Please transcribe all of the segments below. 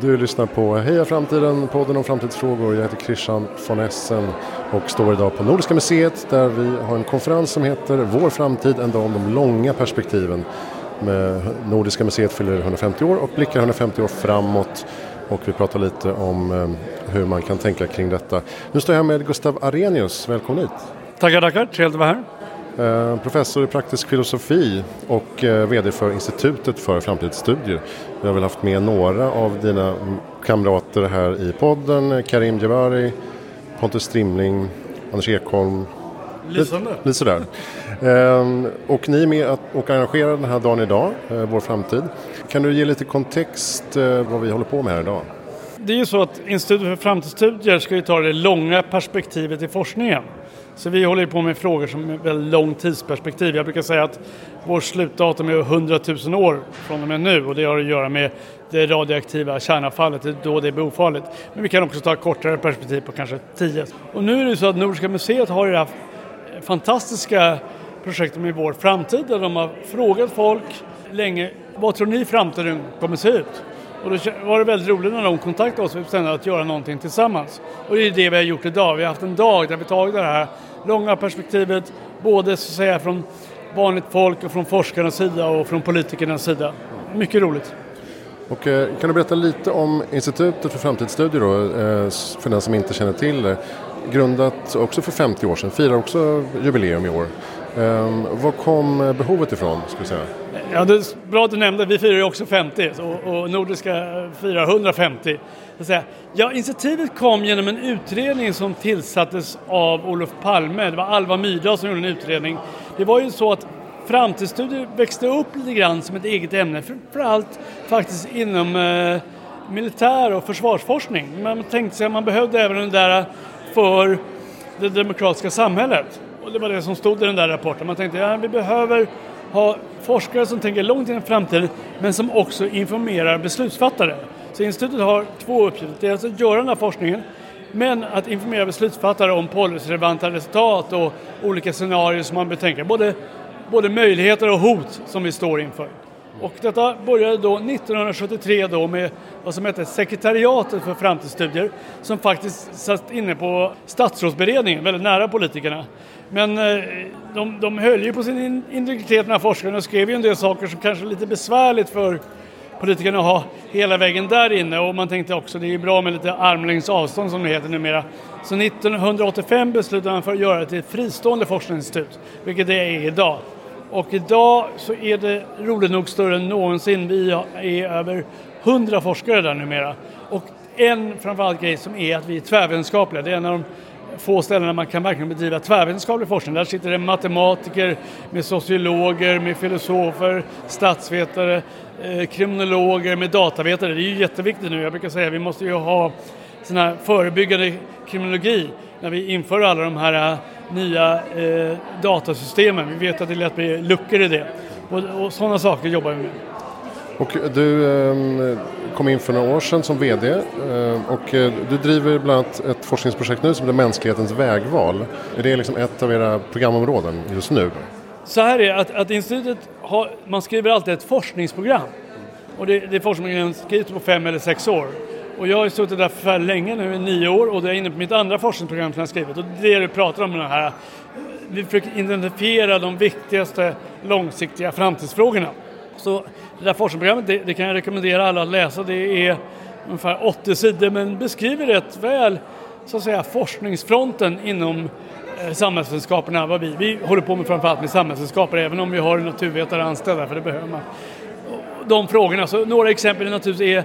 Du lyssnar på Heja Framtiden, podden om framtidsfrågor. Jag heter Christian von Essen och står idag på Nordiska museet där vi har en konferens som heter Vår framtid, en dag om de långa perspektiven. Med Nordiska museet fyller 150 år och blickar 150 år framåt och vi pratar lite om eh, hur man kan tänka kring detta. Nu står jag här med Gustav Arrhenius, välkommen hit. Tackar, tackar, trevligt att vara här. Eh, professor i praktisk filosofi och eh, VD för Institutet för framtidsstudier. Vi har väl haft med några av dina kamrater här i podden. Karim Djevari, Pontus Strimling, Anders Ekholm. Lysande. Lite sådär. Ehm, och ni är med och arrangerar den här dagen idag, eh, Vår framtid. Kan du ge lite kontext vad vi håller på med här idag? Det är ju så att Institutet för framtidsstudier ska ju ta det långa perspektivet i forskningen. Så vi håller på med frågor som är väldigt lång tidsperspektiv. Jag brukar säga att vår slutdatum är 100 000 år från och med nu och det har att göra med det radioaktiva kärnavfallet, det är då det är ofarligt. Men vi kan också ta kortare perspektiv på kanske 10. Och nu är det så att Nordiska museet har det här fantastiska projektet med vår framtid där de har frågat folk länge, vad tror ni framtiden kommer se ut? Och då var det väldigt roligt när de kontaktade oss och bestämde att göra någonting tillsammans. Och det är det vi har gjort idag. Vi har haft en dag där vi tagit det här långa perspektivet, både så att säga från vanligt folk och från forskarnas sida och från politikernas sida. Mycket roligt. Och, eh, kan du berätta lite om Institutet för framtidsstudier då, eh, för den som inte känner till det? Grundat också för 50 år sedan, firar också jubileum i år. Ehm, var kom eh, behovet ifrån? skulle du säga? Ja, det är bra att du nämnde, vi firar ju också 50 och, och Nordiska firar 150. säga. Ja, initiativet kom genom en utredning som tillsattes av Olof Palme. Det var Alva Myrdal som gjorde en utredning. Det var ju så att framtidsstudier växte upp lite grann som ett eget ämne, framförallt faktiskt inom eh, militär och försvarsforskning. Man tänkte sig att man behövde även den där för det demokratiska samhället. Och det var det som stod i den där rapporten. Man tänkte att ja, vi behöver ha forskare som tänker långt in i framtiden men som också informerar beslutsfattare. Så institutet har två uppgifter. Dels att göra den här forskningen men att informera beslutsfattare om policyrelevanta resultat och olika scenarier som man bör tänka. Både, både möjligheter och hot som vi står inför. Och detta började då 1973 då med vad som hette Sekretariatet för framtidsstudier som faktiskt satt inne på statsrådsberedningen, väldigt nära politikerna. Men eh, de, de höll ju på sin integritet när forskarna och skrev ju en del saker som kanske är lite besvärligt för politikerna att ha hela vägen där inne och man tänkte också det är bra med lite armlängds avstånd som det heter numera. Så 1985 beslutade man för att göra det till ett fristående forskningsinstitut, vilket det är idag. Och idag så är det roligt nog större än någonsin. Vi är över 100 forskare där numera. Och en framförallt grej som är att vi är tvärvetenskapliga. Det är en av de få ställen där man kan verkligen bedriva tvärvetenskaplig forskning. Där sitter det matematiker, med sociologer, med filosofer, statsvetare, eh, kriminologer, med datavetare. Det är ju jätteviktigt nu. Jag brukar säga att vi måste ju ha sån här förebyggande kriminologi när vi inför alla de här eh, nya eh, datasystemen. Vi vet att det lätt blir luckor i det. Och, och sådana saker jobbar vi med. Och du eh, kom in för några år sedan som VD eh, och eh, du driver bland annat ett forskningsprojekt nu som heter Mänsklighetens vägval. Är det liksom ett av era programområden just nu? Så här är att, att institutet har, man skriver alltid ett forskningsprogram. Och det, det forskningsprogrammet skrivs på fem eller sex år. Och jag har suttit där för länge nu, i nio år, och det är inne på mitt andra forskningsprogram som jag skrivit. Och det är det du pratar om, den här, vi försöker identifiera de viktigaste långsiktiga framtidsfrågorna. Så det där forskningsprogrammet, det, det kan jag rekommendera alla att läsa. Det är ungefär 80 sidor, men beskriver rätt väl så att säga, forskningsfronten inom eh, samhällsvetenskaperna. Vad vi, vi håller på med framförallt med samhällsvetenskaper, även om vi har naturvetare anställda, för det behöver man. De frågorna, så några exempel naturligtvis är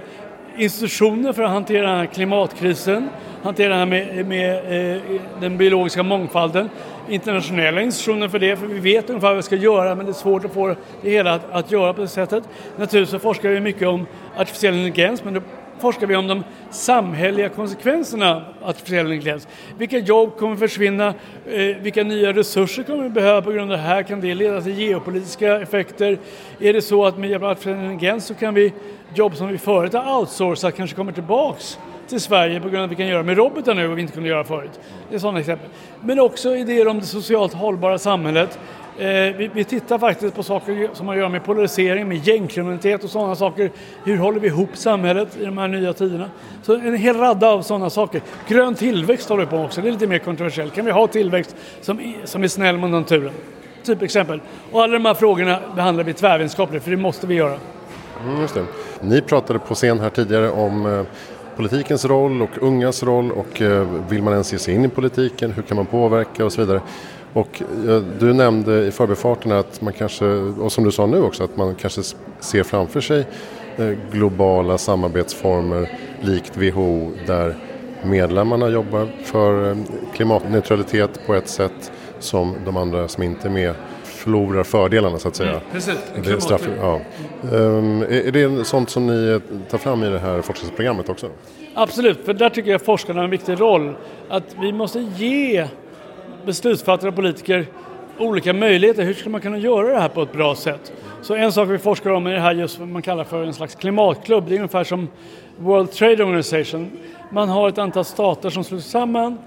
institutioner för att hantera den här klimatkrisen, hantera det här med, med eh, den biologiska mångfalden, internationella institutioner för det, för vi vet ungefär vad vi ska göra men det är svårt att få det hela att, att göra på det sättet. Naturligtvis så forskar vi mycket om artificiell intelligens men då forskar vi om de samhälleliga konsekvenserna av försäljning krävs. Vilka jobb kommer försvinna? Eh, vilka nya resurser kommer vi behöva på grund av det här? Kan det leda till geopolitiska effekter? Är det så att med hjälp av artificiell intelligens så kan vi jobb som vi förut har outsourcat kanske kommer tillbaks till Sverige på grund av att vi kan göra med robotar nu och vi inte kunde göra förut. Det är sådana exempel. Men också idéer om det socialt hållbara samhället. Eh, vi, vi, tittar faktiskt på saker som har att göra med polarisering, med gängkriminalitet och sådana saker. Hur håller vi ihop samhället i de här nya tiderna? Så en hel radda av sådana saker. Grön tillväxt håller vi på också, det är lite mer kontroversiellt. Kan vi ha tillväxt som, som är snäll mot naturen? Typ exempel. Och alla de här frågorna behandlar vi tvärvetenskapligt, för det måste vi göra. Mm, just det. Ni pratade på scen här tidigare om eh, politikens roll och ungas roll och eh, vill man ens ge sig in i politiken, hur kan man påverka och så vidare. Och eh, du nämnde i förbifarten att man kanske, och som du sa nu också, att man kanske ser framför sig eh, globala samarbetsformer likt WHO där medlemmarna jobbar för eh, klimatneutralitet på ett sätt som de andra som inte är med förlorar fördelarna så att säga. Mm, precis, det straff, ja. um, är, är det sånt som ni tar fram i det här forskningsprogrammet också? Absolut, för där tycker jag forskarna har en viktig roll. Att vi måste ge beslutsfattare och politiker olika möjligheter. Hur ska man kunna göra det här på ett bra sätt? Så en sak vi forskar om är det här just vad man kallar för en slags klimatklubb. Det är ungefär som World Trade Organization. Man har ett antal stater som sluts samman,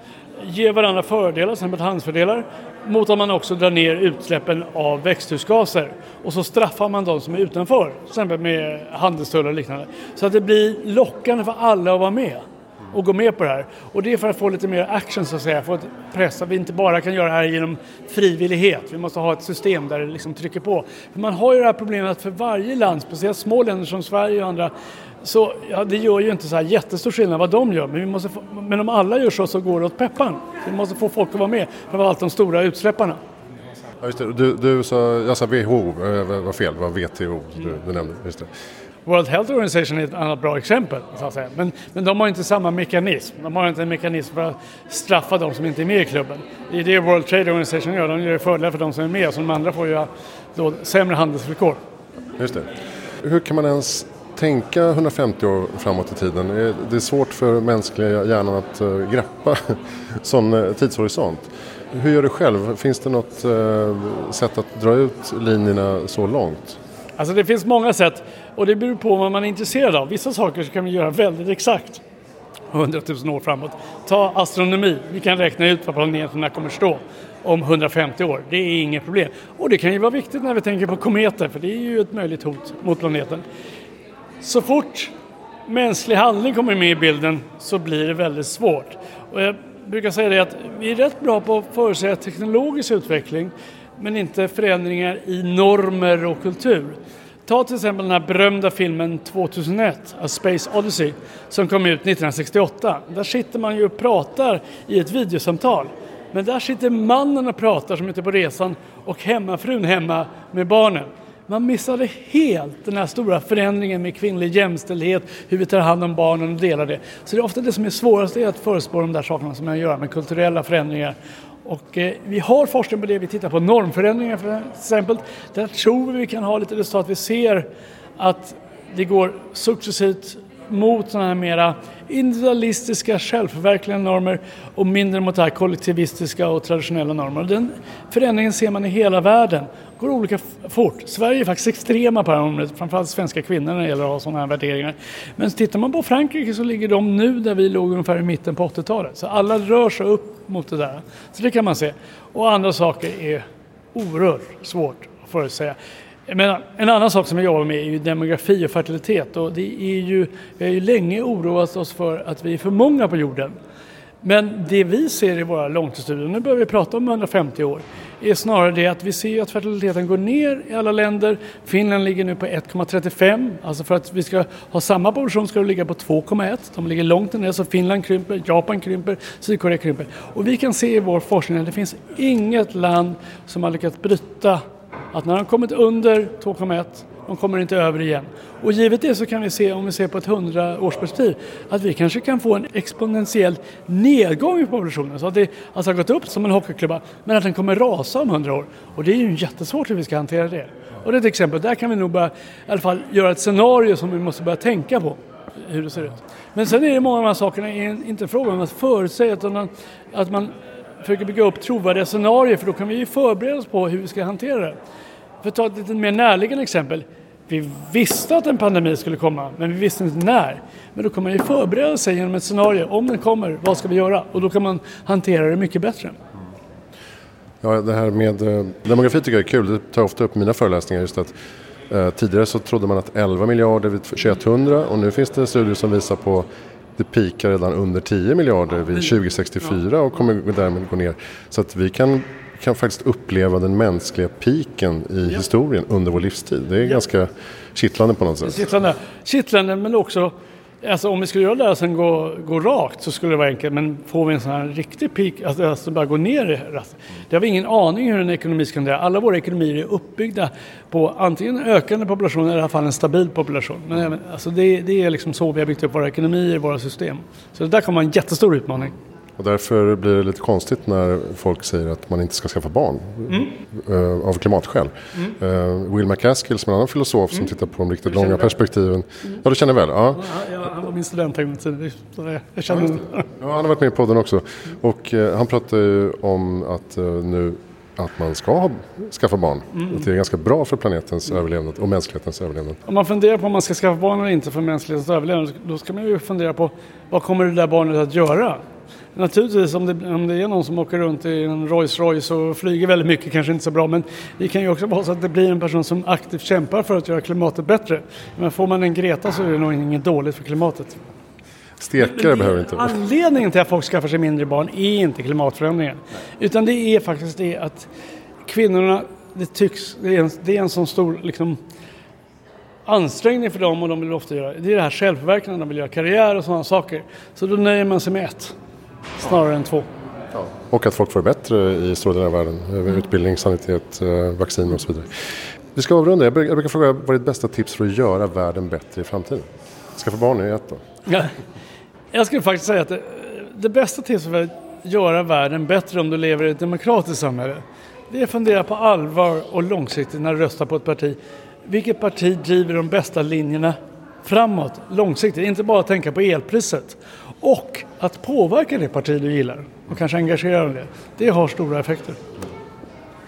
ger varandra fördelar, till exempel handelsfördelar, mot att man också drar ner utsläppen av växthusgaser. Och så straffar man de som är utanför, till exempel med handelstullar och liknande. Så att det blir lockande för alla att vara med och gå med på det här. Och det är för att få lite mer action så att säga, få ett press att vi inte bara kan göra det här genom frivillighet. Vi måste ha ett system där det liksom trycker på. För man har ju det här problemet att för varje land, speciellt små länder som Sverige och andra, så ja, det gör ju inte så här jättestor skillnad vad de gör, men, vi måste få, men om alla gör så så går det åt peppan. vi måste få folk att vara med, framförallt de stora utsläpparna. Ja, just det. Du, du sa, jag sa WHO, det eh, var fel, det var WTO du, du nämnde. Just det. World Health Organization är ett annat bra exempel. Så att säga. Men, men de har inte samma mekanism. De har inte en mekanism för att straffa de som inte är med i klubben. Det är det World Trade Organization gör. De gör fördelar för de som är med, så de andra får ju då sämre handelsvillkor. Just det. Hur kan man ens tänka 150 år framåt i tiden? Det är svårt för mänskliga hjärnan att eh, greppa sån eh, tidshorisont. Hur gör du själv? Finns det något eh, sätt att dra ut linjerna så långt? Alltså det finns många sätt och det beror på vad man är intresserad av. Vissa saker kan vi göra väldigt exakt 100 000 år framåt. Ta astronomi, vi kan räkna ut var planeterna kommer stå om 150 år. Det är inget problem. Och det kan ju vara viktigt när vi tänker på kometer för det är ju ett möjligt hot mot planeten. Så fort mänsklig handling kommer med i bilden så blir det väldigt svårt. Och jag brukar säga det att vi är rätt bra på att förutsäga teknologisk utveckling men inte förändringar i normer och kultur. Ta till exempel den här berömda filmen 2001, A Space Odyssey, som kom ut 1968. Där sitter man ju och pratar i ett videosamtal. Men där sitter mannen och pratar som inte är på resan och hemmafrun hemma med barnen. Man missade helt den här stora förändringen med kvinnlig jämställdhet, hur vi tar hand om barnen och delar det. Så det är ofta det som är svårast, är att förutspå de där sakerna som har att göra med kulturella förändringar och eh, vi har forskning på det, vi tittar på normförändringar för exempel. Där tror vi vi kan ha lite resultat. Vi ser att det går successivt mot sådana här mera individualistiska, självförverkligande normer och mindre mot det här kollektivistiska och traditionella normer. Den förändringen ser man i hela världen. Det går olika fort. Sverige är faktiskt extrema på det här området, framförallt svenska kvinnor när det gäller att ha sådana här värderingar. Men tittar man på Frankrike så ligger de nu där vi låg ungefär i mitten på 80-talet. Så alla rör sig upp mot det där. Så det kan man se. Och andra saker är oerhört svårt att förutsäga. Men en annan sak som vi jobbar med är ju demografi och fertilitet och det är ju, vi har ju länge oroat oss för att vi är för många på jorden. Men det vi ser i våra långtidsstudier, nu börjar vi prata om 150 år, är snarare det att vi ser att fertiliteten går ner i alla länder. Finland ligger nu på 1,35, alltså för att vi ska ha samma population ska det ligga på 2,1. De ligger långt ner, så Finland krymper, Japan krymper, Sydkorea krymper. Och vi kan se i vår forskning att det finns inget land som har lyckats bryta att när de kommit under 2,1 de kommer inte över igen. Och givet det så kan vi se, om vi ser på ett 100-årsperspektiv, att vi kanske kan få en exponentiell nedgång i populationen. Så att det alltså har gått upp som en hockeyklubba, men att den kommer rasa om 100 år. Och det är ju jättesvårt hur vi ska hantera det. Och det är ett exempel, där kan vi nog börja, i alla fall göra ett scenario som vi måste börja tänka på hur det ser ut. Men sen är det många av de här sakerna inte fråga om att förutsäga utan att man försöker bygga upp trovärdiga scenarier för då kan vi ju förbereda oss på hur vi ska hantera det. För att ta ett lite mer närliggande exempel. Vi visste att en pandemi skulle komma, men vi visste inte när. Men då kan man ju förbereda sig genom ett scenario. Om den kommer, vad ska vi göra? Och då kan man hantera det mycket bättre. Ja, det här med eh, demografi tycker jag är kul. Det tar jag ofta upp i mina föreläsningar. Just att, eh, tidigare så trodde man att 11 miljarder vid 2100 och nu finns det studier som visar på det pikar redan under 10 miljarder vid 2064 och kommer därmed gå ner. Så att vi kan, kan faktiskt uppleva den mänskliga piken i historien under vår livstid. Det är ganska kittlande på något sätt. Kittlande, kittlande men också Alltså om vi skulle göra det här sen gå, gå rakt så skulle det vara enkelt men får vi en sån här riktig peak, alltså, alltså bara gå ner i rast. Det har vi ingen aning hur en ekonomi ska hantera. Alla våra ekonomier är uppbyggda på antingen en ökande population eller i alla fall en stabil population. Men alltså det, det är liksom så vi har byggt upp våra ekonomier, våra system. Så det där kommer vara en jättestor utmaning. Och därför blir det lite konstigt när folk säger att man inte ska skaffa barn mm. uh, av klimatskäl. Mm. Uh, Will MacAskill som är en annan filosof mm. som tittar på de riktigt långa perspektiven. Mm. Ja, du känner väl? Ja. ja han var min student en gång i tiden. Jag känner ja, ja, han har varit med i podden också. Och uh, han pratar ju om att nu att man ska ha, skaffa barn. Mm. Det är ganska bra för planetens mm. överlevnad och mänsklighetens överlevnad. Om man funderar på om man ska skaffa barn eller inte för mänsklighetens överlevnad då ska man ju fundera på vad kommer det där barnet att göra? Naturligtvis om det, om det är någon som åker runt i en Rolls Royce och flyger väldigt mycket kanske inte så bra men det kan ju också vara så att det blir en person som aktivt kämpar för att göra klimatet bättre. Men får man en Greta så är det nog inget dåligt för klimatet. Stekare behöver inte Anledningen till att folk skaffar sig mindre barn är inte klimatförändringen. Utan det är faktiskt det att kvinnorna, det tycks, det är en, det är en sån stor liksom, ansträngning för dem och de vill ofta göra. Det är det här självförverkligandet, de vill göra karriär och sådana saker. Så då nöjer man sig med ett snarare än två. Ja. Och att folk får bättre i stora delar av världen. Mm. Utbildning, sanitet, eh, vaccin och så vidare. Vi ska avrunda. Jag brukar, jag brukar fråga vad är ditt bästa tips för att göra världen bättre i framtiden? Skaffa barn är ett då. Ja, jag skulle faktiskt säga att det, det bästa tipset för att göra världen bättre om du lever i ett demokratiskt samhälle det är att fundera på allvar och långsiktigt när du röstar på ett parti. Vilket parti driver de bästa linjerna framåt långsiktigt? Inte bara tänka på elpriset. Och att påverka det parti du gillar och kanske engagera dig det. Det har stora effekter.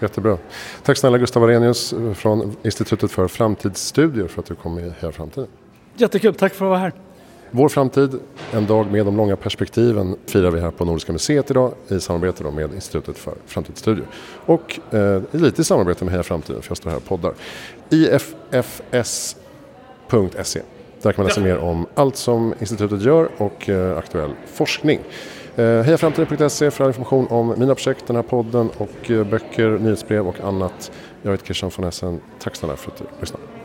Jättebra. Tack snälla Gustav Arrhenius från Institutet för framtidsstudier för att du kom med Heja Framtiden. Jättekul, tack för att vara här. Vår framtid, en dag med de långa perspektiven, firar vi här på Nordiska museet idag i samarbete med Institutet för framtidsstudier. Och eh, lite i samarbete med Heja Framtiden, för jag står här och poddar. IFFS.se där kan man läsa ja. mer om allt som institutet gör och eh, aktuell forskning. Eh, Hejaframtiden.se för all information om mina projekt, den här podden och eh, böcker, nyhetsbrev och annat. Jag heter Christian von Essen. Tack snälla för att du lyssnade.